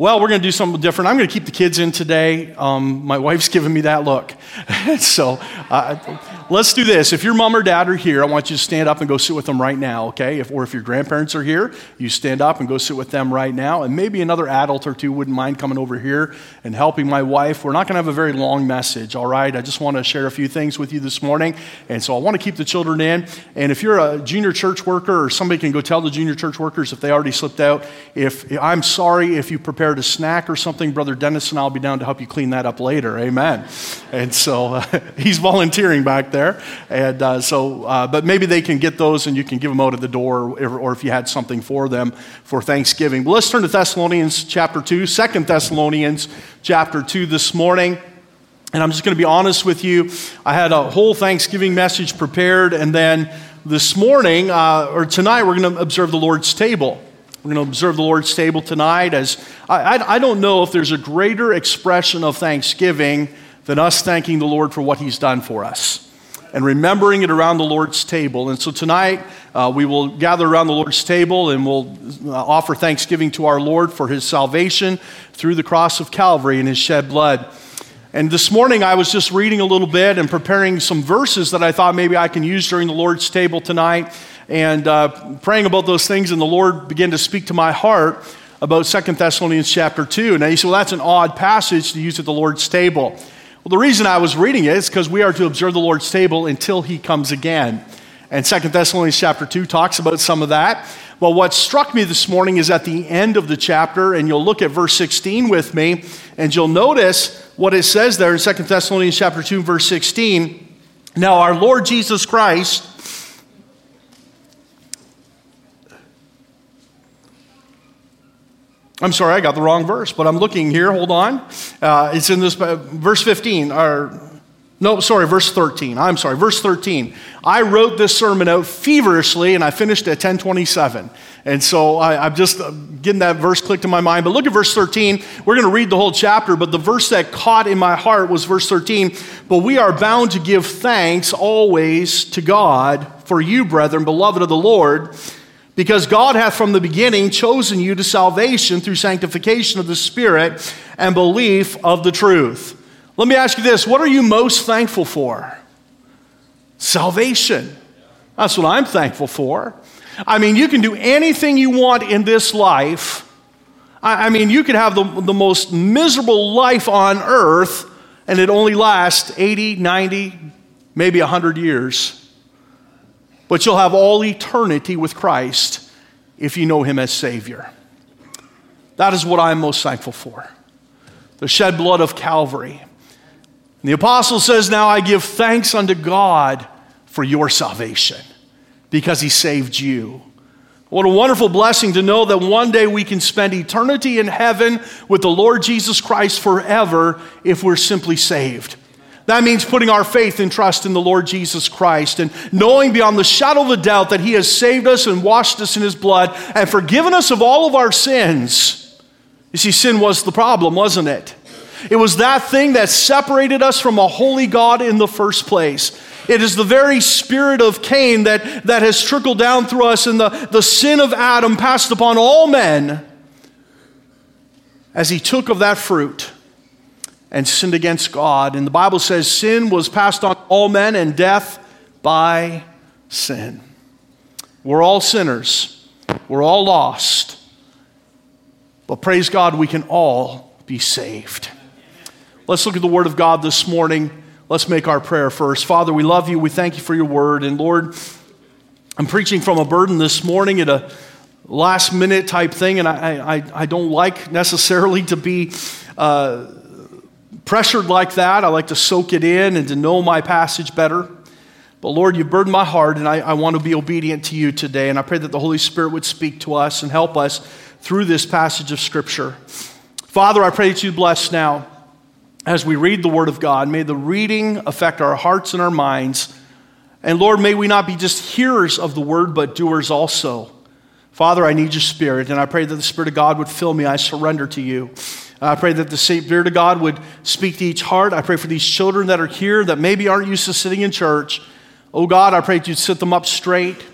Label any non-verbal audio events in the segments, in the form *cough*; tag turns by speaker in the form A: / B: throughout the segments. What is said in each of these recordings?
A: Well, we're going to do something different. I'm going to keep the kids in today. Um, my wife's giving me that look. *laughs* so uh, let's do this. If your mom or dad are here, I want you to stand up and go sit with them right now, okay? If, or if your grandparents are here, you stand up and go sit with them right now. And maybe another adult or two wouldn't mind coming over here and helping my wife. We're not going to have a very long message, all right? I just want to share a few things with you this morning. And so I want to keep the children in. And if you're a junior church worker or somebody can go tell the junior church workers if they already slipped out, if I'm sorry if you prepare prepared a snack or something, Brother Dennis and I'll be down to help you clean that up later. Amen. And so uh, *laughs* he's volunteering back there. And uh, so, uh, but maybe they can get those and you can give them out at the door or, if you had something for them for Thanksgiving. But let's turn to Thessalonians chapter 2, 2 Thessalonians chapter 2 this morning. And I'm just going to be honest with you. I had a whole Thanksgiving message prepared, and then this morning, uh, or tonight, we're going to observe the Lord's table. We're going to observe the Lord's table tonight as I, I, I, don't know if there's a greater expression of thanksgiving than us thanking the Lord for what He's done for us and remembering it around the Lord's table. And so tonight uh, we will gather around the Lord's table and we'll uh, offer thanksgiving to our Lord for His salvation through the cross of Calvary and His shed blood. And this morning I was just reading a little bit and preparing some verses that I thought maybe I can use during the Lord's table tonight and uh, praying about those things, and the Lord began to speak to my heart about Second Thessalonians chapter 2. Now you say, well, that's an odd passage to use at the Lord's table. Well, the reason I was reading it is because we are to observe the Lord's table until he comes again. And Second Thessalonians chapter 2 talks about some of that. Well, what struck me this morning is at the end of the chapter, and you'll look at verse 16 with me, and you'll notice what it says there in Second Thessalonians chapter 2, verse 16. Now, our Lord Jesus Christ I'm sorry, I got the wrong verse, but I'm looking here. Hold on. Uh, it's in this uh, verse 15, or no, sorry, verse 13. I'm sorry, verse 13. I wrote this sermon out feverishly and I finished at 1027. And so I, am just uh, getting that verse clicked in my mind. But look at verse 13. We're going to read the whole chapter, but the verse that caught in my heart was verse 13. But we are bound to give thanks always to God for you, brethren, beloved of the Lord because God hath from the beginning chosen you to salvation through sanctification of the Spirit and belief of the truth. Let me ask you this what are you most thankful for? Salvation. That's what I'm thankful for. I mean, you can do anything you want in this life. I mean, you could have the, the most miserable life on earth, and it only lasts 80, 90, maybe 100 years but you'll have all eternity with Christ if you know Him as Savior. That is what I'm most thankful for the shed blood of Calvary. And the apostle says, Now I give thanks unto God for your salvation because He saved you. What a wonderful blessing to know that one day we can spend eternity in heaven with the Lord Jesus Christ forever if we're simply saved. That means putting our faith and trust in the Lord Jesus Christ and knowing beyond the shadow of a doubt that He has saved us and washed us in His blood and forgiven us of all of our sins. You see, sin was the problem, wasn't it? It was that thing that separated us from a holy God in the first place. It is the very spirit of Cain that, that has trickled down through us, and the, the sin of Adam passed upon all men as he took of that fruit and sinned against God. And the Bible says sin was passed on all men and death by sin. We're all sinners, we're all lost. But praise God, we can all be saved. Let's look at the Word of God this morning. Let's make our prayer first. Father, we love you. We thank you for your Word. And Lord, I'm preaching from a burden this morning at a last minute type thing, and I, I, I don't like necessarily to be. Uh, pressured like that. I like to soak it in and to know my passage better. But Lord, you've burdened my heart, and I, I, want to be obedient to you today. And I pray that the Holy Spirit would speak to us and help us through this passage of Scripture. Father, I pray that you bless now as we read the Word of God. May the reading affect our hearts and our minds. And Lord, may we not be just hearers of the Word, but doers also. Father, I need your Spirit, and I pray that the Spirit of God would fill me. I surrender to you. I pray that the Spirit of God would speak to each heart. I pray for these children that are here that maybe aren't used to sitting in church. Oh God, I pray that you'd sit them up straight.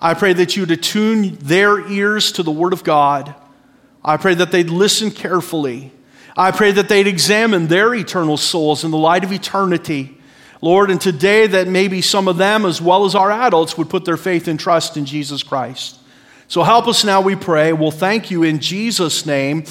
A: I pray that you'd attune their ears to the Word of God. I pray that they'd listen carefully. I pray that they'd examine their eternal souls in the light of eternity. Lord, and today that maybe some of them, as well as our adults, would put their faith and trust in Jesus Christ. So help us now, we pray. We'll thank you in Jesus' name.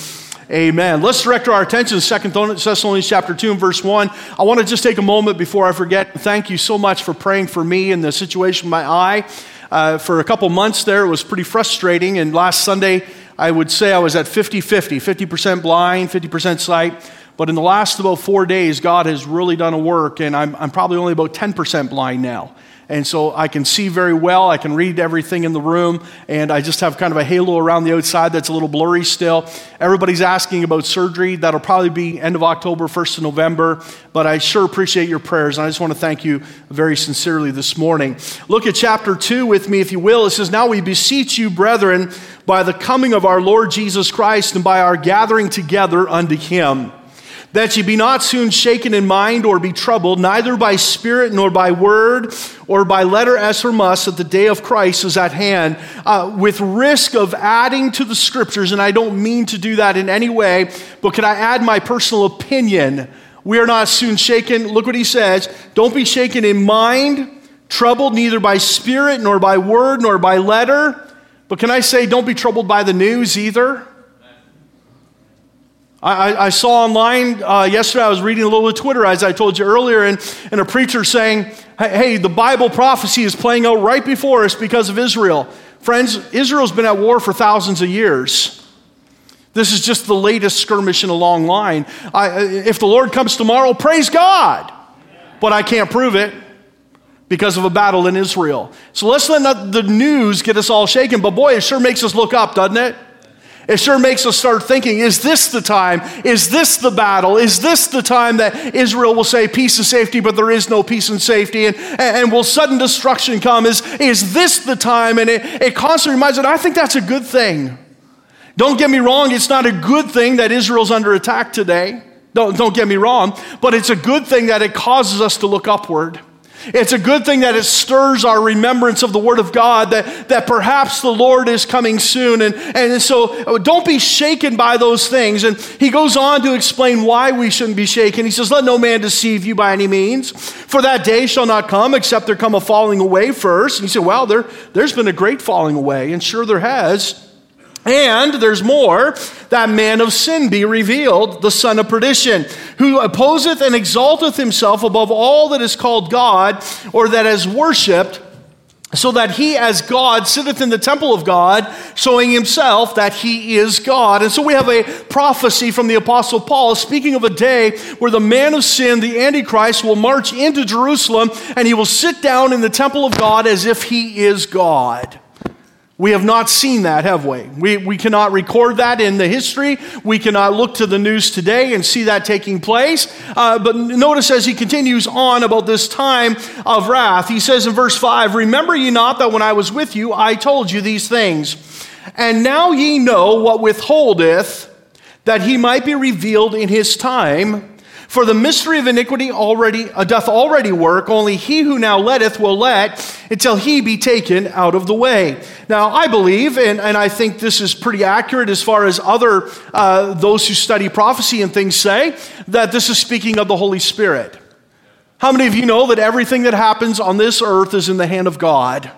A: Amen. Let's direct our attention to 2 Thessalonians chapter 2 and verse 1. I want to just take a moment before I forget. Thank you so much for praying for me and the situation with my eye. Uh, for a couple months there, it was pretty frustrating. And last Sunday, I would say I was at 50 50, 50% blind, 50% sight. But in the last about four days, God has really done a work, and I'm, I'm probably only about 10% blind now. And so I can see very well. I can read everything in the room. And I just have kind of a halo around the outside that's a little blurry still. Everybody's asking about surgery. That'll probably be end of October, 1st of November. But I sure appreciate your prayers. And I just want to thank you very sincerely this morning. Look at chapter 2 with me, if you will. It says, Now we beseech you, brethren, by the coming of our Lord Jesus Christ and by our gathering together unto him that ye be not soon shaken in mind or be troubled, neither by spirit nor by word or by letter as or must, that the day of Christ is at hand, uh, with risk of adding to the scriptures. And I don't mean to do that in any way, but could I add my personal opinion? We are not soon shaken. Look what he says. Don't be shaken in mind, troubled neither by spirit nor by word nor by letter. But can I say, don't be troubled by the news either? I, I saw online uh, yesterday, I was reading a little of Twitter, as I told you earlier, and, and a preacher saying, hey, the Bible prophecy is playing out right before us because of Israel. Friends, Israel's been at war for thousands of years. This is just the latest skirmish in a long line. I, if the Lord comes tomorrow, praise God. But I can't prove it because of a battle in Israel. So let's let the news get us all shaken. But boy, it sure makes us look up, doesn't it? It sure makes us start thinking is this the time? Is this the battle? Is this the time that Israel will say peace and safety, but there is no peace and safety? And, and will sudden destruction come? Is, is this the time? And it, it constantly reminds us, I think that's a good thing. Don't get me wrong, it's not a good thing that Israel's under attack today. Don't, don't get me wrong, but it's a good thing that it causes us to look upward. It's a good thing that it stirs our remembrance of the Word of God, that, that perhaps the Lord is coming soon. And, and so oh, don't be shaken by those things. And he goes on to explain why we shouldn't be shaken. He says, Let no man deceive you by any means, for that day shall not come except there come a falling away first. And you say, Well, there, there's been a great falling away. And sure, there has. And there's more, that man of sin be revealed, the son of perdition, who opposeth and exalteth himself above all that is called God or that is worshipped, so that he as God sitteth in the temple of God, showing himself that he is God. And so we have a prophecy from the Apostle Paul speaking of a day where the man of sin, the Antichrist, will march into Jerusalem and he will sit down in the temple of God as if he is God. We have not seen that, have we? we? We cannot record that in the history. We cannot look to the news today and see that taking place. Uh, but notice as he continues on about this time of wrath, he says in verse 5 Remember ye not that when I was with you, I told you these things. And now ye know what withholdeth, that he might be revealed in his time. For the mystery of iniquity already uh, doth already work, only he who now letteth will let until he be taken out of the way. Now, I believe, and, and I think this is pretty accurate as far as other uh, those who study prophecy and things say, that this is speaking of the Holy Spirit. How many of you know that everything that happens on this earth is in the hand of God?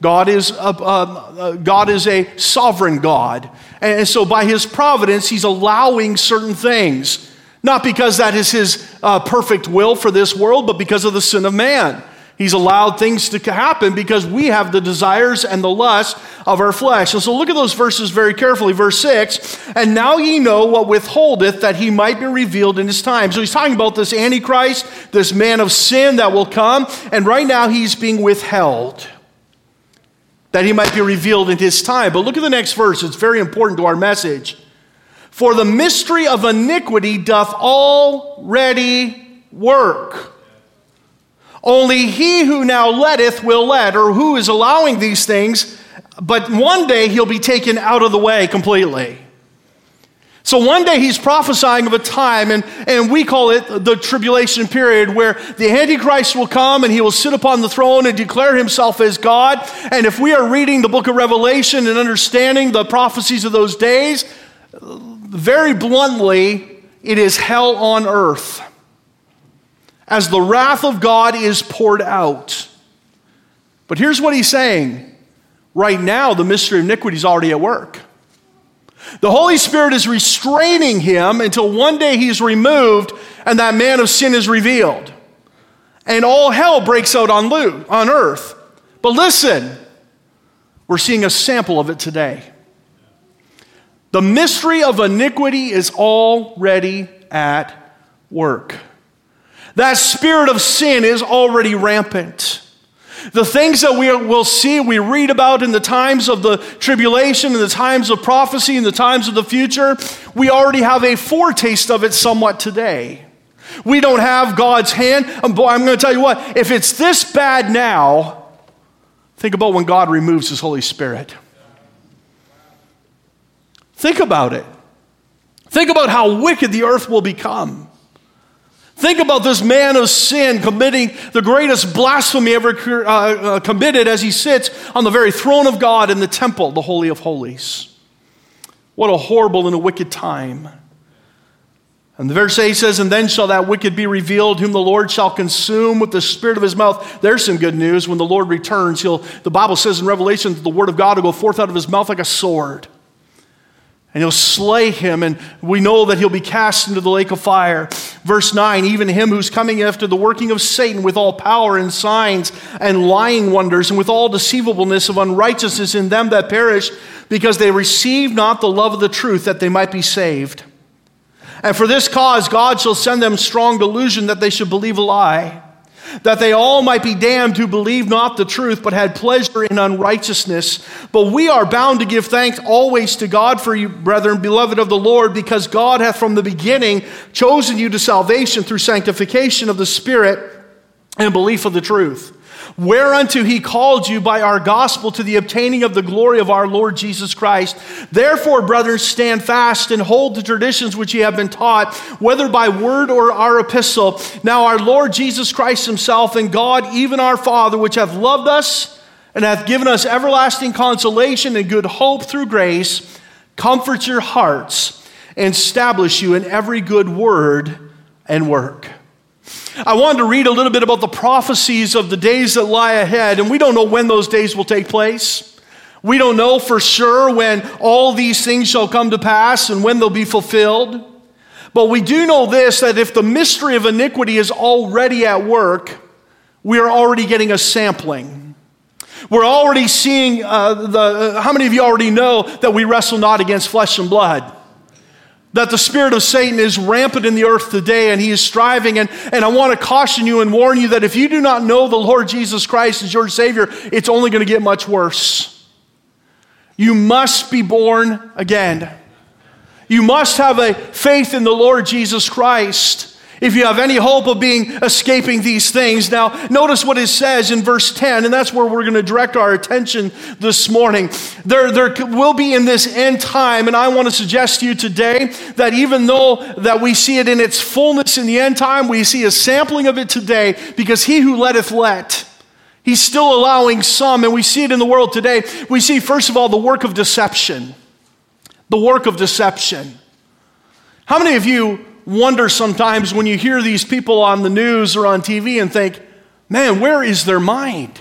A: God is, a, uh, God is a sovereign God. And so, by his providence, he's allowing certain things. Not because that is his uh, perfect will for this world, but because of the sin of man. He's allowed things to happen because we have the desires and the lust of our flesh. And so look at those verses very carefully. Verse 6 And now ye know what withholdeth that he might be revealed in his time. So he's talking about this Antichrist, this man of sin that will come. And right now he's being withheld that he might be revealed in his time. But look at the next verse, it's very important to our message. For the mystery of iniquity doth already work. Only he who now letteth will let, or who is allowing these things, but one day he'll be taken out of the way completely. So one day he's prophesying of a time, and, and we call it the tribulation period, where the Antichrist will come and he will sit upon the throne and declare himself as God. And if we are reading the book of Revelation and understanding the prophecies of those days, very bluntly, it is hell on earth as the wrath of God is poured out. But here's what he's saying right now, the mystery of iniquity is already at work. The Holy Spirit is restraining him until one day he's removed and that man of sin is revealed. And all hell breaks out on, on earth. But listen, we're seeing a sample of it today. The mystery of iniquity is already at work. That spirit of sin is already rampant. The things that we will see, we read about in the times of the tribulation, in the times of prophecy, in the times of the future, we already have a foretaste of it somewhat today. We don't have God's hand. I'm going to tell you what, if it's this bad now, think about when God removes His Holy Spirit. Think about it. Think about how wicked the earth will become. Think about this man of sin committing the greatest blasphemy ever uh, uh, committed as he sits on the very throne of God in the temple, the Holy of Holies. What a horrible and a wicked time. And the verse 8 says, And then shall that wicked be revealed, whom the Lord shall consume with the spirit of his mouth. There's some good news. When the Lord returns, he'll, the Bible says in Revelation that the word of God will go forth out of his mouth like a sword and he'll slay him, and we know that he'll be cast into the lake of fire. Verse 9 Even him who's coming after the working of Satan with all power and signs and lying wonders, and with all deceivableness of unrighteousness in them that perish, because they receive not the love of the truth that they might be saved. And for this cause, God shall send them strong delusion that they should believe a lie that they all might be damned who believe not the truth, but had pleasure in unrighteousness. But we are bound to give thanks always to God for you, brethren, beloved of the Lord, because God hath from the beginning chosen you to salvation through sanctification of the Spirit and belief of the truth whereunto he called you by our gospel to the obtaining of the glory of our Lord Jesus Christ. Therefore, brothers, stand fast and hold the traditions which ye have been taught, whether by word or our epistle. Now, our Lord Jesus Christ himself and God, even our Father, which hath loved us and hath given us everlasting consolation and good hope through grace, comfort your hearts and establish you in every good word and work. I wanted to read a little bit about the prophecies of the days that lie ahead, and we don't know when those days will take place. We don't know for sure when all these things shall come to pass and when they'll be fulfilled. But we do know this that if the mystery of iniquity is already at work, we are already getting a sampling. We're already seeing uh, the. How many of you already know that we wrestle not against flesh and blood? That the spirit of Satan is rampant in the earth today and he is striving. And, and I want to caution you and warn you that if you do not know the Lord Jesus Christ as your Savior, it's only going to get much worse. You must be born again. You must have a faith in the Lord Jesus Christ if you have any hope of being escaping these things. Now, notice what it says in verse 10, and that's where we're going to direct our attention this morning. There, there will be in this end time, and I want to suggest to you today that even though that we see it in its fullness in the end time, we see a sampling of it today because he who letteth let. He's still allowing some, and we see it in the world today. We see, first of all, the work of deception. The work of deception. How many of you wonder sometimes when you hear these people on the news or on TV and think, man, where is their mind?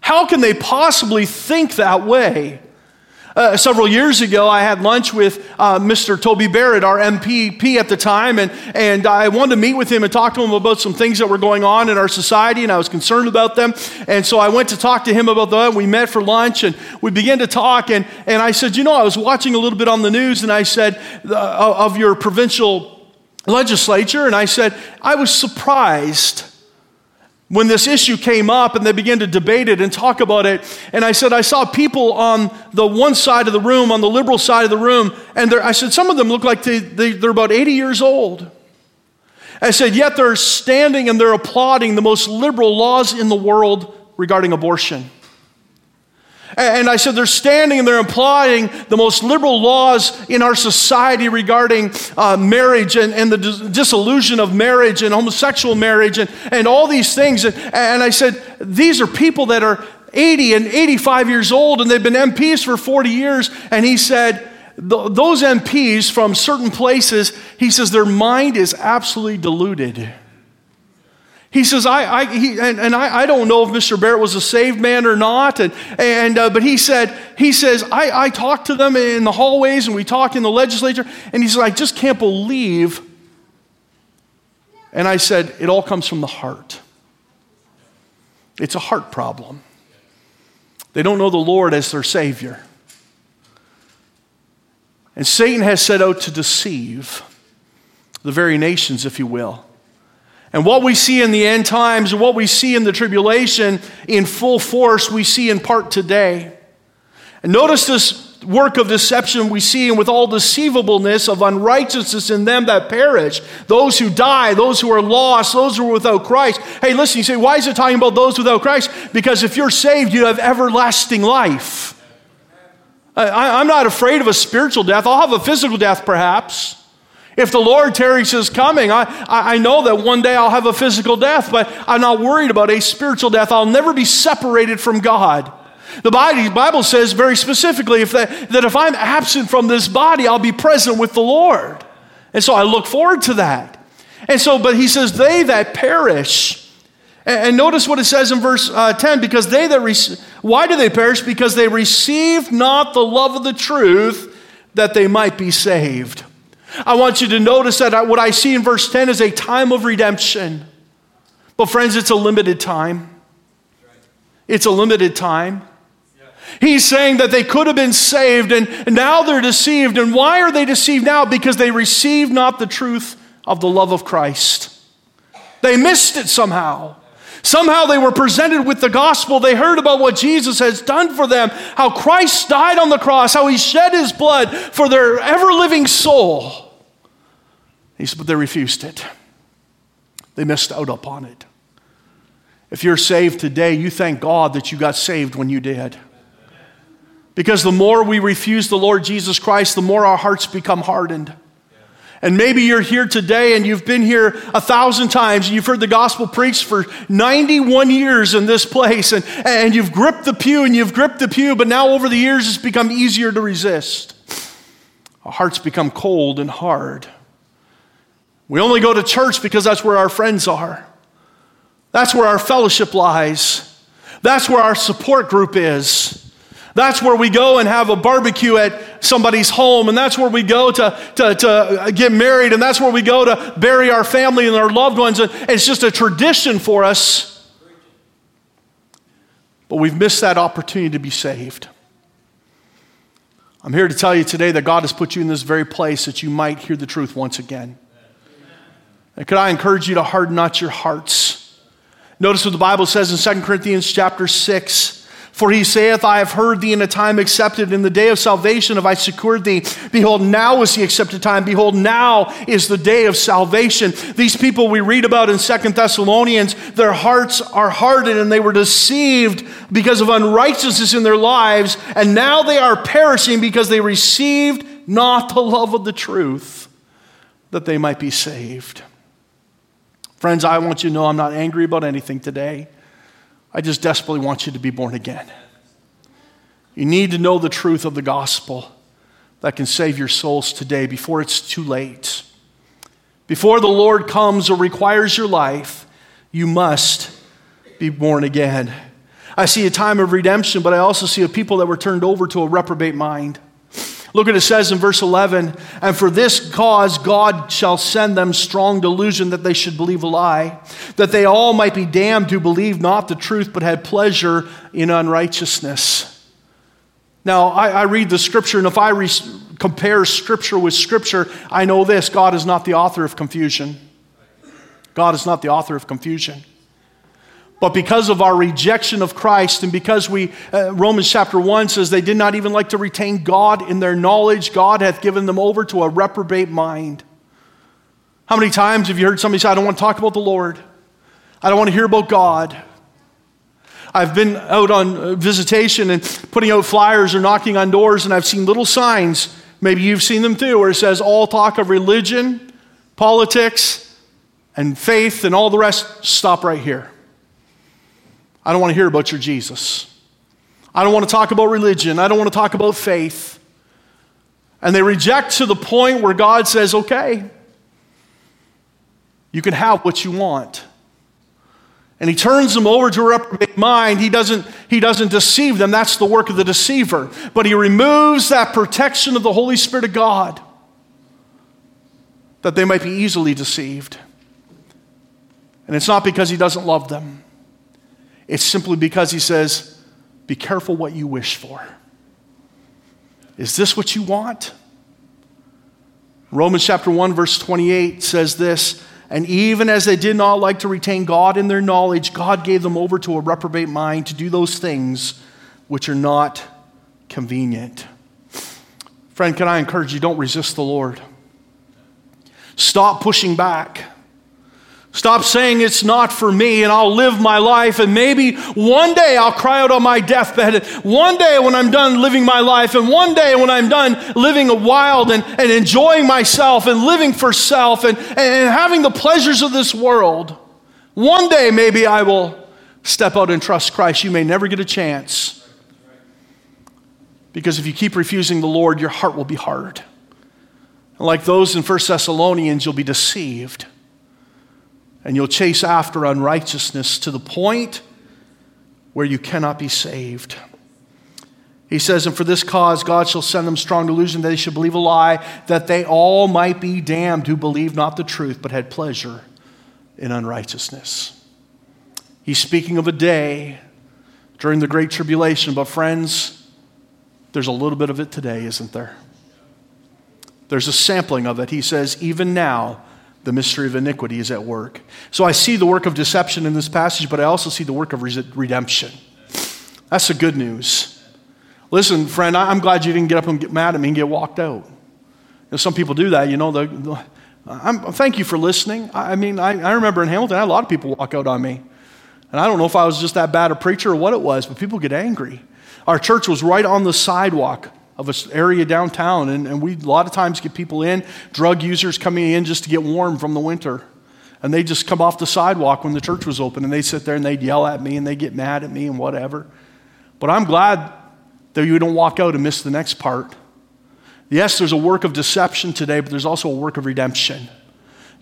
A: How can they possibly think that way? Uh, several years ago, I had lunch with uh, Mr. Toby Barrett, our MPP at the time, and, and I wanted to meet with him and talk to him about some things that were going on in our society, and I was concerned about them. And so I went to talk to him about that. We met for lunch, and we began to talk. And, and I said, You know, I was watching a little bit on the news, and I said, uh, Of your provincial legislature, and I said, I was surprised when this issue came up and they began to debate it and talk about it. And I said, I saw people on the one side of the room, on the liberal side of the room, and I said, some of them look like they, they, they're about 80 years old. I said, yet they're standing and they're applauding the most liberal laws in the world regarding abortion. And I said they're standing and they're applauding the most liberal laws in our society regarding uh, marriage and, and the dissolution of marriage and homosexual marriage and, and all these things. And, and I said, these are people that are 80 and 85 years old and they've been MPs for 40 years. And he said, th- those MPs from certain places, he says their mind is absolutely deluded. He says, I, I he, and, and I, I, don't know if Mr. Barrett was a saved man or not, and, and, uh, but he said, he says, I, I talked to them in the hallways and we talked in the legislature, and he says, I just can't believe. And I said, it all comes from the heart. It's a heart problem. They don't know the Lord as their Savior. And Satan has set out to deceive the very nations, if you will. And what we see in the end times and what we see in the tribulation in full force, we see in part today. And notice this work of deception we see, and with all deceivableness of unrighteousness in them that perish, those who die, those who are lost, those who are without Christ. Hey, listen, you say, why is it talking about those without Christ? Because if you're saved, you have everlasting life. I, am not afraid of a spiritual death. I'll have a physical death, perhaps. If the Lord tarries his coming, I, I know that one day I'll have a physical death, but I'm not worried about a spiritual death. I'll never be separated from God. The Bible says very specifically if that, that if I'm absent from this body, I'll be present with the Lord. And so I look forward to that. And so, but he says, they that perish. And, notice what it says in verse uh, 10 because they that, rec- why do they perish? Because they received not the love of the truth that they might be saved. I want you to notice that what I see in verse 10 is a time of redemption. But, friends, it's a limited time. It's a limited time. He's saying that they could have been saved and now they're deceived. And why are they deceived now? Because they received not the truth of the love of Christ. They missed it somehow. Somehow they were presented with the gospel. They heard about what Jesus has done for them, how Christ died on the cross, how he shed his blood for their ever living soul. He said, but they refused it. They missed out upon it. If you're saved today, you thank God that you got saved when you did. Because the more we refuse the Lord Jesus Christ, the more our hearts become hardened. And maybe you're here today and you've been here a thousand times and you've heard the gospel preached for 91 years in this place and, and you've gripped the pew and you've gripped the pew, but now over the years it's become easier to resist. Our hearts become cold and hard. We only go to church because that's where our friends are. That's where our fellowship lies. That's where our support group is. That's where we go and have a barbecue at somebody's home, and that's where we go to, to, to get married, and that's where we go to bury our family and our loved ones. And it's just a tradition for us. But we've missed that opportunity to be saved. I'm here to tell you today that God has put you in this very place that you might hear the truth once again. And could I encourage you to harden not your hearts? Notice what the Bible says in 2 Corinthians chapter 6 for he saith, I have heard thee in a time accepted. In the day of salvation have I secured thee. Behold, now is the accepted time. Behold, now is the day of salvation. These people we read about in Second Thessalonians, their hearts are hardened and they were deceived because of unrighteousness in their lives. And now they are perishing because they received not the love of the truth that they might be saved. Friends, I want you to know I'm not angry about anything today. I just desperately want you to be born again. You need to know the truth of the gospel that can save your souls today before it's too late. Before the Lord comes or requires your life, you must be born again. I see a time of redemption, but I also see a people that were turned over to a reprobate mind. Look what it says in verse 11. And for this cause God shall send them strong delusion that they should believe a lie, that they all might be damned who believed not the truth, but had pleasure in unrighteousness. Now, I, I read the scripture, and if I re- compare scripture with scripture, I know this God is not the author of confusion. God is not the author of confusion. But because of our rejection of Christ, and because we, uh, Romans chapter 1 says they did not even like to retain God in their knowledge, God hath given them over to a reprobate mind. How many times have you heard somebody say, I don't want to talk about the Lord? I don't want to hear about God. I've been out on uh, visitation and putting out flyers or knocking on doors, and I've seen little signs. Maybe you've seen them too, where it says, All talk of religion, politics, and faith, and all the rest, stop right here. I don't want to hear about your Jesus. I don't want to talk about religion. I don't want to talk about faith. And they reject to the point where God says, okay, you can have what you want. And he turns them over to a reprobate mind. He doesn't, he doesn't deceive them. That's the work of the deceiver. But he removes that protection of the Holy Spirit of God that they might be easily deceived. And it's not because he doesn't love them, it's simply because he says, Be careful what you wish for. Is this what you want? Romans chapter 1, verse 28 says this And even as they did not like to retain God in their knowledge, God gave them over to a reprobate mind to do those things which are not convenient. Friend, can I encourage you, don't resist the Lord. Stop pushing back. Stop saying it's not for me and I'll live my life and maybe one day I'll cry out on my deathbed. One day when I'm done living my life and one day when I'm done living a wild and, and enjoying myself and living for self and, and having the pleasures of this world, one day maybe I will step out and trust Christ. You may never get a chance. Because if you keep refusing the Lord, your heart will be hard. Like those in 1 Thessalonians, you'll be deceived and you'll chase after unrighteousness to the point where you cannot be saved. He says, And for this cause God shall send them strong delusion that they should believe a lie, that they all might be damned who believed not the truth, but had pleasure in unrighteousness. He's speaking of a day during the Great Tribulation, but friends, there's a little bit of it today, isn't there? There's a sampling of it. He says, Even now, the mystery of iniquity is at work. So I see the work of deception in this passage, but I also see the work of redemption. That's the good news. Listen, friend, I'm glad you didn't get up and get mad at me and get walked out. You know, some people do that, you know. The, the, I'm, thank you for listening. I, I mean, I, I, remember in Hamilton, I had a lot of people walk out on me. And I don't know if I was just that bad a preacher or what it was, but people get angry. Our church was right on the sidewalk of an area downtown. And, and we a lot of times get people in, drug users coming in just to get warm from the winter. And they just come off the sidewalk when the church was open and they sit there and they'd yell at me and they get mad at me and whatever. But I'm glad that you don't walk out and miss the next part. Yes, there's a work of deception today, but there's also a work of redemption.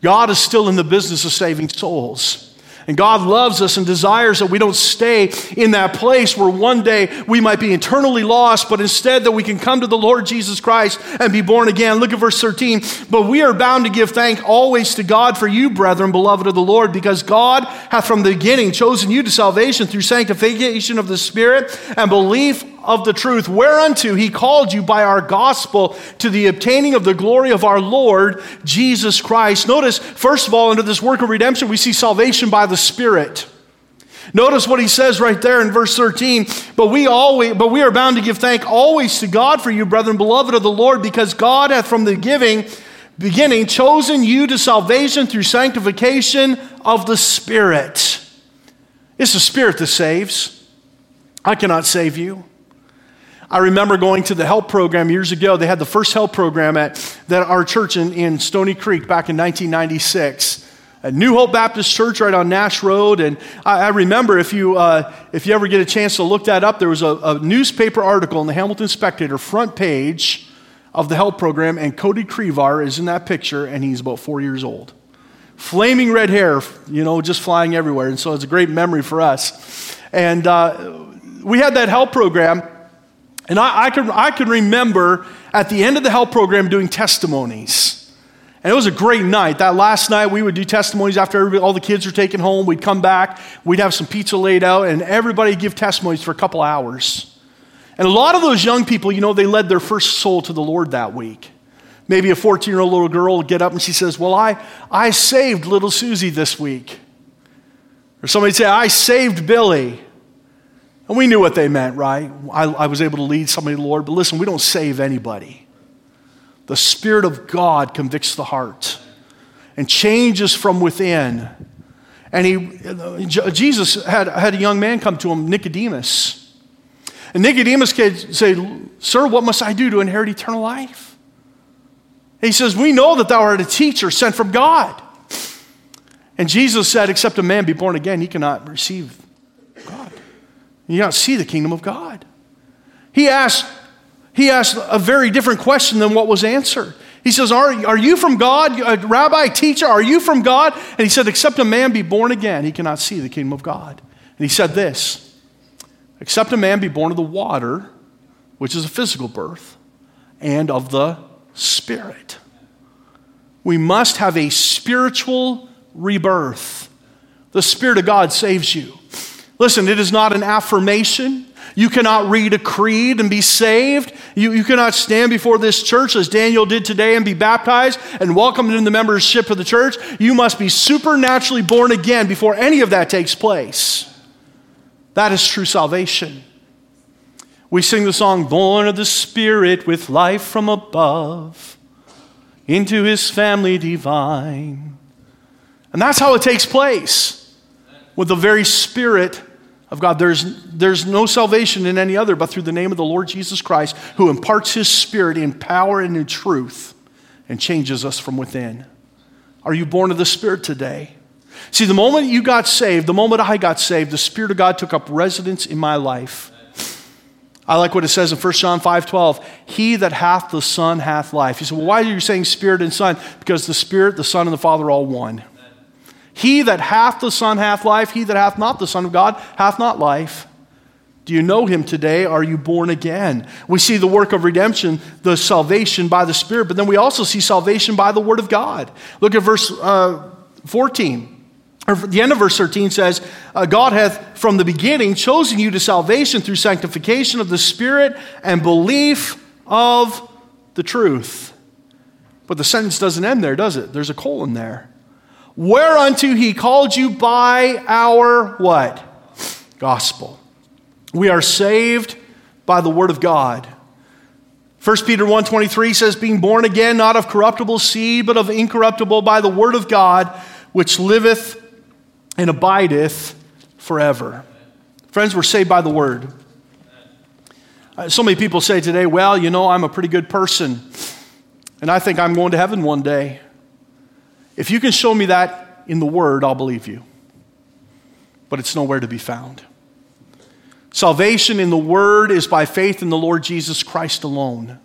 A: God is still in the business of saving souls. And God loves us and desires that we don't stay in that place where one day we might be eternally lost, but instead that we can come to the Lord Jesus Christ and be born again. Look at verse 13. But we are bound to give thank always to God for you, brethren, beloved of the Lord, because God hath from the beginning chosen you to salvation through sanctification of the Spirit and belief of the truth, whereunto he called you by our gospel to the obtaining of the glory of our Lord Jesus Christ. Notice, first of all, under this work of redemption, we see salvation by the Spirit. Notice what he says right there in verse 13. But we always, but we are bound to give thank always to God for you, brethren, beloved of the Lord, because God hath from the giving, beginning chosen you to salvation through sanctification of the Spirit. It's the Spirit that saves. I cannot save you. I remember going to the help program years ago. They had the first help program at that our church in, in Stoney Creek back in 1996 at New Hope Baptist Church right on Nash Road. And I, I remember if you, uh, if you ever get a chance to look that up, there was a, a, newspaper article in the Hamilton Spectator front page of the help program, and Cody Crevar is in that picture, and he's about four years old. Flaming red hair, you know, just flying everywhere. And so it's a great memory for us. And uh, we had that help program. And I, I, can, I can remember at the end of the help program doing testimonies. And it was a great night. That last night, we would do testimonies after all the kids were taken home. We'd come back, we'd have some pizza laid out, and everybody give testimonies for a couple hours. And a lot of those young people, you know, they led their first soul to the Lord that week. Maybe a 14 year old little girl will get up and she says, Well, I, I saved little Susie this week. Or somebody say, I saved Billy. And we knew what they meant, right? I, I was able to lead somebody to the Lord. But listen, we don't save anybody. The Spirit of God convicts the heart and changes from within. And he, Jesus had, had a young man come to him, Nicodemus. And Nicodemus could say, Sir, what must I do to inherit eternal life? He says, We know that thou art a teacher sent from God. And Jesus said, Except a man be born again, he cannot receive God. You don't see the kingdom of God. He asked, he asked a very different question than what was answered. He says, Are, are you from God? Uh, Rabbi, teacher, are you from God? And he said, Except a man be born again, he cannot see the kingdom of God. And he said this Except a man be born of the water, which is a physical birth, and of the Spirit. We must have a spiritual rebirth. The Spirit of God saves you. Listen, it is not an affirmation. You cannot read a creed and be saved. You, you cannot stand before this church as Daniel did today and be baptized and welcomed into the membership of the church. You must be supernaturally born again before any of that takes place. That is true salvation. We sing the song, Born of the Spirit with life from above, into his family divine. And that's how it takes place with the very Spirit of God. There's, there's no salvation in any other but through the name of the Lord Jesus Christ, who imparts his Spirit in power and in truth and changes us from within. Are you born of the Spirit today? See, the moment you got saved, the moment I got saved, the Spirit of God took up residence in my life. I like what it says in 1 John 5 12. He that hath the Son hath life. You say, well, why are you saying Spirit and Son? Because the Spirit, the Son, and the Father are all one. He that hath the Son hath life. He that hath not the Son of God hath not life. Do you know him today? Are you born again? We see the work of redemption, the salvation by the Spirit, but then we also see salvation by the Word of God. Look at verse uh, 14 or the end of verse 13 says, uh, God hath from the beginning chosen you to salvation through sanctification of the Spirit and belief of the truth. But the sentence doesn't end there, does it? There's a colon there. Whereunto he called you by our what? Gospel. We are saved by the word of God. 1 Peter 1:23 says being born again not of corruptible seed but of incorruptible by the word of God which liveth and abideth forever. Friends, we're saved by the word. Uh, so many people say today, well, you know, I'm a pretty good person, and I think I'm going to heaven one day. If you can show me that in the word, I'll believe you. But it's nowhere to be found. Salvation in the word is by faith in the Lord Jesus Christ alone.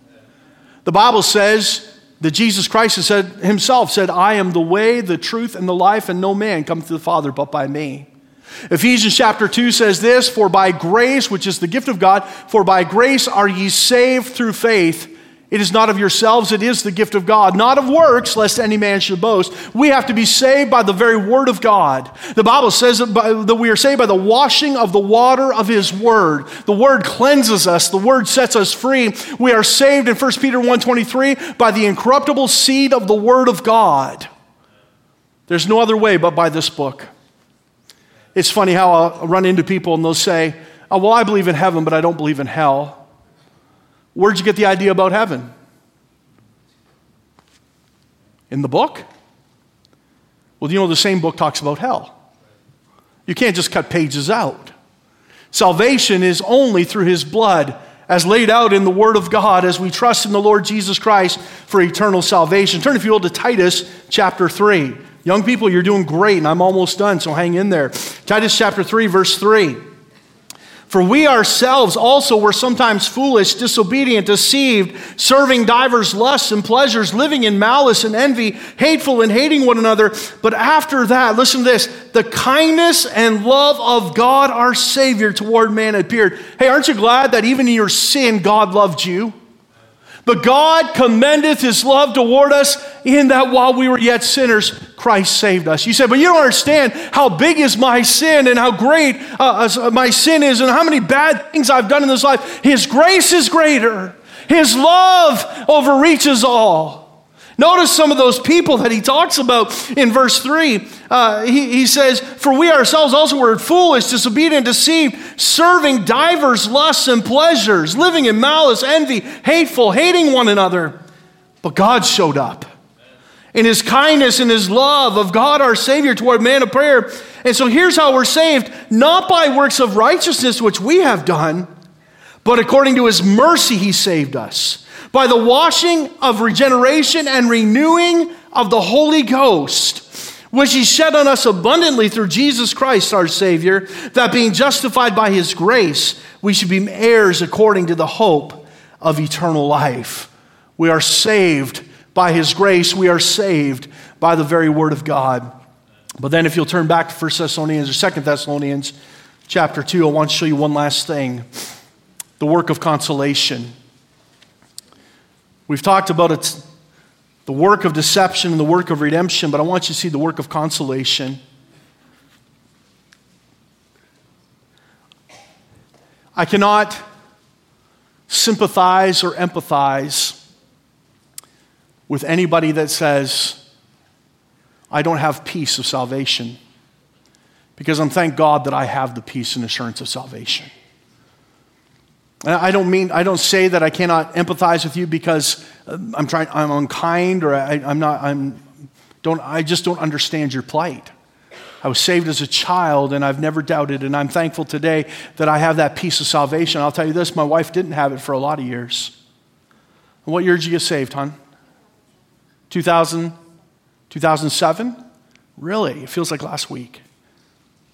A: The Bible says that Jesus Christ has said, himself said, I am the way, the truth, and the life, and no man comes to the Father but by me. Ephesians chapter 2 says this For by grace, which is the gift of God, for by grace are ye saved through faith it is not of yourselves, it is the gift of God, not of works, lest any man should boast. We have to be saved by the very word of God. The Bible says that, by, that, we are saved by the washing of the water of his word. The word cleanses us, the word sets us free. We are saved in 1 Peter 1:23 by the incorruptible seed of the word of God. There's no other way but by this book. It's funny how I'll run into people and they'll say, oh, Well, I believe in heaven, but I don't believe in hell. Where'd you get the idea about heaven? In the book? Well, you know, the same book talks about hell. You can't just cut pages out. Salvation is only through his blood, as laid out in the Word of God, as we trust in the Lord Jesus Christ for eternal salvation. Turn, if you will, to Titus chapter 3. Young people, you're doing great, and I'm almost done, so hang in there. Titus chapter 3, verse 3. For we ourselves also were sometimes foolish, disobedient, deceived, serving divers lusts and pleasures, living in malice and envy, hateful and hating one another. But after that, listen to this the kindness and love of God our Savior toward man appeared. Hey, aren't you glad that even in your sin, God loved you? But God commendeth his love toward us in that while we were yet sinners, Christ saved us. You said, but you don't understand how big is my sin and how great uh, uh, my sin is and how many bad things I've done in this life. His grace is greater, His love overreaches all. Notice some of those people that he talks about in verse 3. Uh, he, he says, For we ourselves also were foolish, disobedient, deceived, serving divers lusts and pleasures, living in malice, envy, hateful, hating one another. But God showed up in his kindness and his love of God our Savior toward man of prayer. And so here's how we're saved not by works of righteousness which we have done, but according to his mercy he saved us by the washing of regeneration and renewing of the Holy Ghost, which He shed on us abundantly through Jesus Christ our Savior, that being justified by His grace, we should be heirs according to the hope of eternal life. We are saved by his grace. We are saved by the very word of God. But then if you'll turn back to 1 Thessalonians or 2 Thessalonians chapter 2, I want to show you one last thing. The work of consolation. We've talked about it, the work of deception and the work of redemption, but I want you to see the work of consolation. I cannot sympathize or empathize with anybody that says, I don't have peace of salvation. Because I'm thank God that I have the peace and assurance of salvation. I don't mean, I don't say that I cannot empathize with you because uh, I'm trying, I'm unkind or I, am not, I'm, don't, I just don't understand your plight. I was saved as a child and I've never doubted, and I'm thankful today that I have that peace of salvation. I'll tell you this my wife didn't have it for a lot of years. what year did you get saved, hon? 2000, 2007? Really? It feels like last week.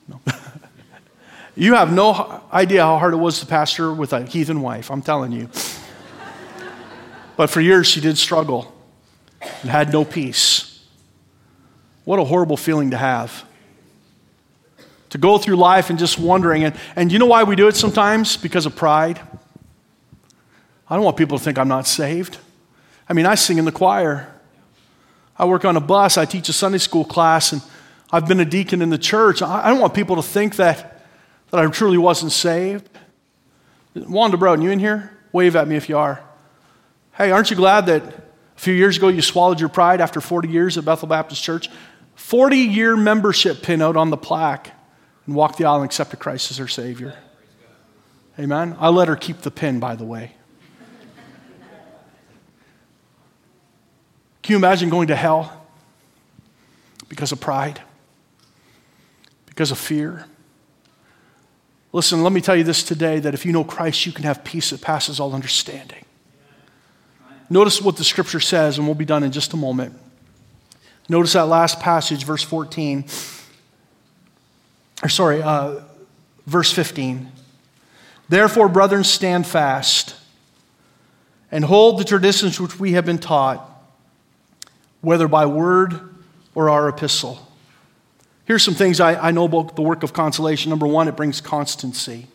A: No. *laughs* you have no idea how hard it was to pastor with a heathen wife, I'm telling you. but for years, she did struggle and had no peace. What a horrible feeling to have. To go through life and just wondering. And, and you know why we do it sometimes? Because of pride. I don't want people to think I'm not saved. I mean, I sing in the choir. I work on a bus, I teach a Sunday school class, and I've been a deacon in the church. I don't want people to think that, that I truly wasn't saved. Wanda Broden, you in here? Wave at me if you are. Hey, aren't you glad that a few years ago you swallowed your pride after 40 years at Bethel Baptist Church? 40 year membership pin out on the plaque and walked the aisle and accepted Christ as her Savior. Amen. I let her keep the pin, by the way. Can you imagine going to hell because of pride? Because of fear? Listen, let me tell you this today that if you know Christ, you can have peace that passes all understanding. Notice what the scripture says, and we'll be done in just a moment. Notice that last passage, verse 14. Or, sorry, uh, verse 15. Therefore, brethren, stand fast and hold the traditions which we have been taught whether by word or our epistle. Here's some things I, I know about the work of consolation. Number one, it brings constancy.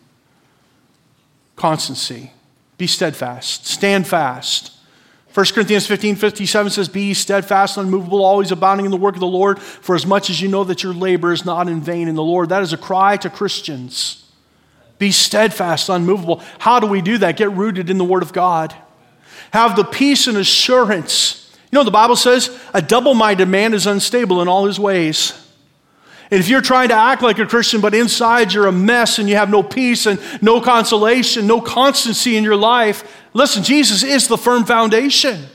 A: Constancy. Be steadfast. Stand fast. 1 Corinthians 15 57 says, Be steadfast, unmovable, always abounding in the work of the Lord, for as much as you know that your labor is not in vain in the Lord. That is a cry to Christians. Be steadfast, unmovable. How do we do that? Get rooted in the Word of God. Have the peace and assurance you know, the Bible says a double minded man is unstable in all his ways. And if you're trying to act like a Christian, but inside you're a mess and you have no peace and no consolation, no constancy in your life, listen, Jesus is the firm foundation.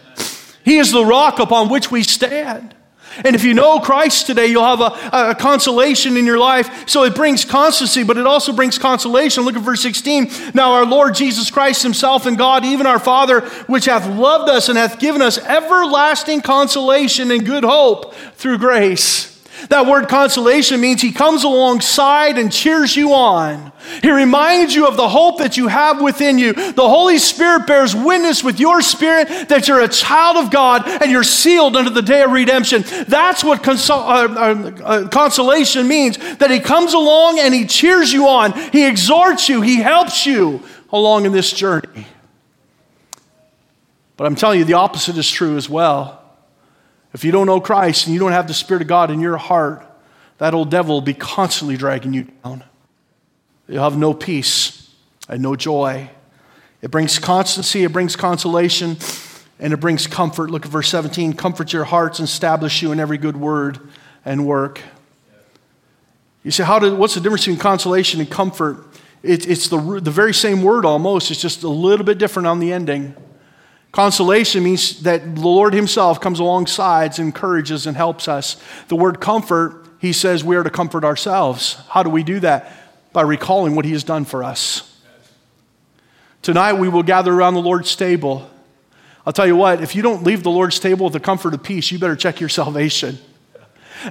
A: He is the rock upon which we stand. And if you know Christ today, you'll have a, a, consolation in your life. So it brings constancy, but it also brings consolation. Look at verse 16. Now our Lord Jesus Christ himself and God, even our Father, which hath loved us and hath given us everlasting consolation and good hope through grace that word consolation means he comes alongside and cheers you on. He reminds you of the hope that you have within you. The Holy Spirit bears witness with your spirit that you're a child of God and you're sealed unto the day of redemption. That's what consol- uh, uh, uh, consolation means that he comes along and he cheers you on, he exhorts you, he helps you along in this journey. But I'm telling you, the opposite is true as well. If you don't know Christ and you don't have the Spirit of God in your heart, that old devil will be constantly dragging you down. You'll have no peace and no joy. It brings constancy, it brings consolation, and it brings comfort. Look at verse 17 comfort your hearts and establish you in every good word and work. You say, how did, what's the difference between consolation and comfort? It, it's the, the very same word almost, it's just a little bit different on the ending. Consolation means that the Lord Himself comes alongside, encourages, and helps us. The word comfort, He says we are to comfort ourselves. How do we do that? By recalling what He has done for us. Tonight we will gather around the Lord's table. I'll tell you what, if you don't leave the Lord's table with the comfort of peace, you better check your *laughs* salvation.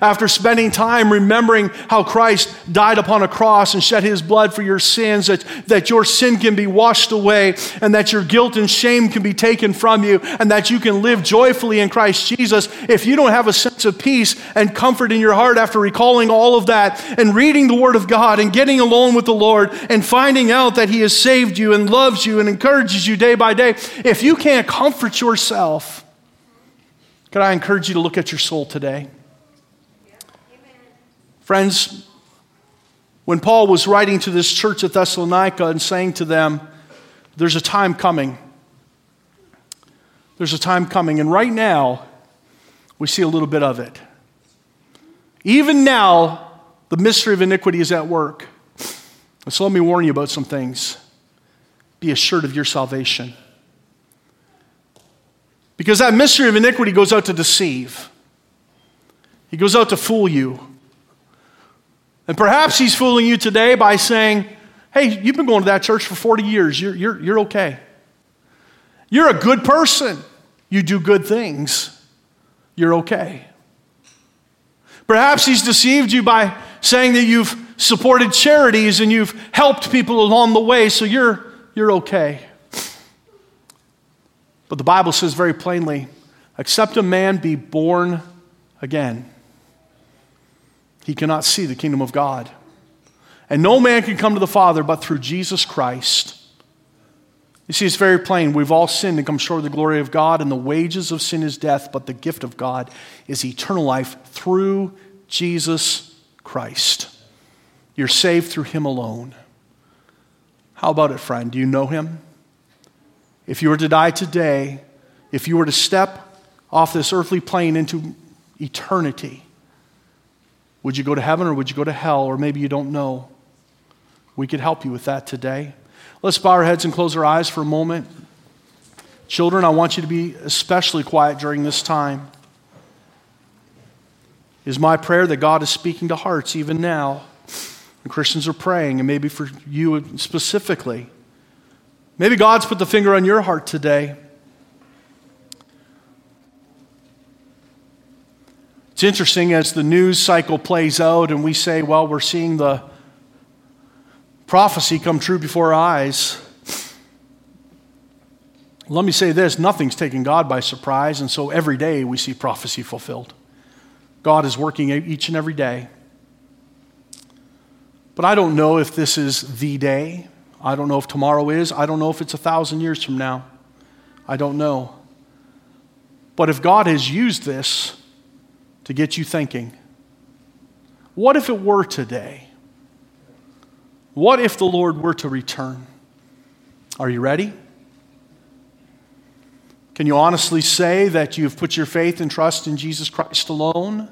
A: After spending time remembering how Christ died upon a cross and shed his blood for your sins, that, that your sin can be washed away, and that your guilt and shame can be taken from you, and that you can live joyfully in Christ Jesus, if you don't have a sense of peace and comfort in your heart after recalling all of that and reading the Word of God and getting alone with the Lord and finding out that He has saved you and loves you and encourages you day by day, if you can't comfort yourself, could I encourage you to look at your soul today? Friends, when Paul was writing to this church at Thessalonica and saying to them, There's a time coming. There's a time coming. And right now, we see a little bit of it. Even now, the mystery of iniquity is at work. So let me warn you about some things. Be assured of your salvation. Because that mystery of iniquity goes out to deceive, he goes out to fool you. And perhaps he's fooling you today by saying, Hey, you've been going to that church for 40 years. You're, you're, you're okay. You're a good person. You do good things. You're okay. Perhaps he's deceived you by saying that you've supported charities and you've helped people along the way, so you're, you're okay. But the Bible says very plainly except a man be born again, he cannot see the kingdom of God. And no man can come to the Father but through Jesus Christ. You see, it's very plain. We've all sinned and come short of the glory of God, and the wages of sin is death, but the gift of God is eternal life through Jesus Christ. You're saved through Him alone. How about it, friend? Do you know Him? If you were to die today, if you were to step off this earthly plane into eternity, would you go to heaven or would you go to hell? Or maybe you don't know. We could help you with that today. Let's bow our heads and close our eyes for a moment. Children, I want you to be especially quiet during this time. It is my prayer that God is speaking to hearts even now. And Christians are praying, and maybe for you specifically. Maybe God's put the finger on your heart today. It's interesting as the news cycle plays out and we say, well, we're seeing the prophecy come true before our eyes. Let me say this nothing's taken God by surprise, and so every day we see prophecy fulfilled. God is working each and every day. But I don't know if this is the day. I don't know if tomorrow is. I don't know if it's a thousand years from now. I don't know. But if God has used this to get you thinking, what if it were today? What if the Lord were to return? Are you ready? Can you honestly say that you've put your faith and trust in Jesus Christ alone?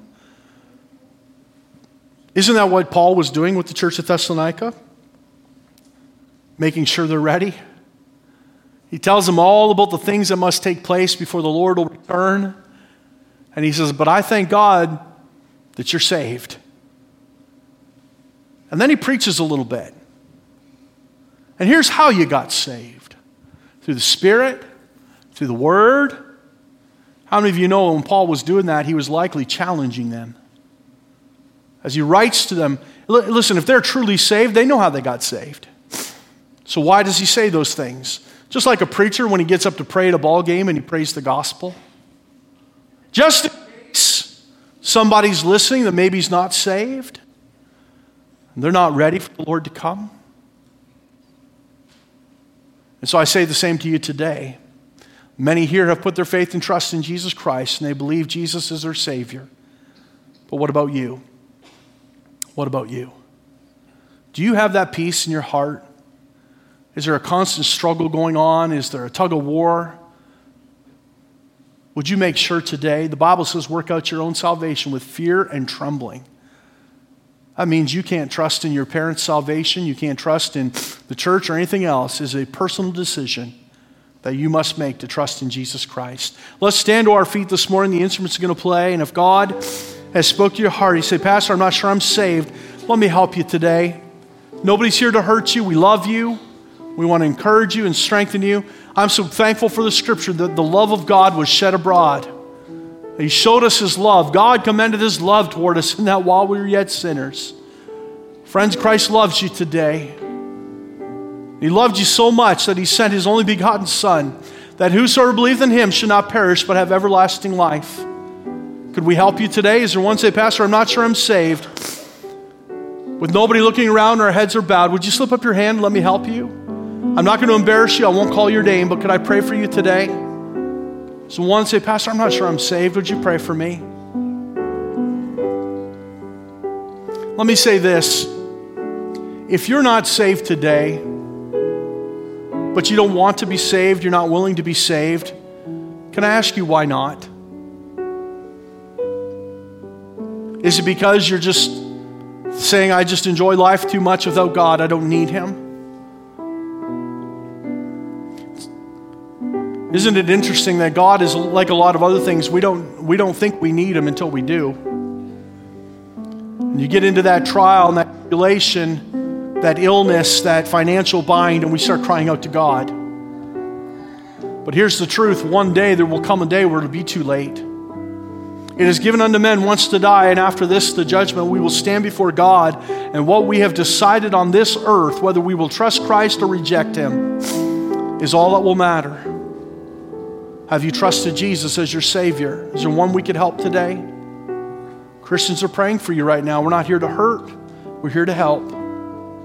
A: Isn't that what Paul was doing with the church at Thessalonica? making sure they're ready. He tells them all about the things that must take place before the Lord will return. And he says, But I thank God that you're saved. And then he preaches a little bit. And here's how you got saved through the Spirit, through the Word. How many of you know when Paul was doing that, he was likely challenging them? As he writes to them, listen, if they're truly saved, they know how they got saved. So, why does he say those things? Just like a preacher when he gets up to pray at a ball game and he prays the gospel. Just in case somebody's listening that maybe he's not saved, they're not ready for the Lord to come. And so I say the same to you today. Many here have put their faith and trust in Jesus Christ and they believe Jesus is their Savior. But what about you? What about you? Do you have that peace in your heart is there a constant struggle going on? Is there a tug of war? Would you make sure today? The Bible says, work out your own salvation with fear and trembling. That means you can't trust in your parents' salvation, you can't trust in the church or anything else. It's a personal decision that you must make to trust in Jesus Christ. Let's stand to our feet this morning. The instruments are going to play, and if God has spoke to your heart, you say, Pastor, I'm not sure I'm saved. Let me help you today. Nobody's here to hurt you. We love you. We want to encourage you and strengthen you. I'm so thankful for the scripture that the love of God was shed abroad. He showed us His love. God commended His love toward us in that while we were yet sinners. Friends, Christ loves you today. He loved you so much that He sent His only begotten Son, that whosoever believeth in Him should not perish but have everlasting life. Could we help you today? Is there one say, Pastor, I'm not sure I'm saved? With nobody looking around, our heads are bowed. Would you slip up your hand and let me help you? I'm not going to embarrass you. I won't call your name, but could I pray for you today? So one say, Pastor, I'm not sure I'm saved. Would you pray for me? Let me say this. If you're not saved today, but you don't want to be saved, you're not willing to be saved, can I ask you why not? Is it because you're just saying, I just enjoy life too much without God, I don't need Him? Isn't it interesting that God is like a lot of other things? We don't, we don't think we need Him until we do. And you get into that trial and that tribulation, that illness, that financial bind, and we start crying out to God. But here's the truth one day there will come a day where it'll be too late. It is given unto men once to die, and after this, the judgment. We will stand before God, and what we have decided on this earth, whether we will trust Christ or reject Him, is all that will matter. Have you trusted Jesus as your Savior? Is there one we could help today? Christians are praying for you right now. We're not here to hurt, we're here to help.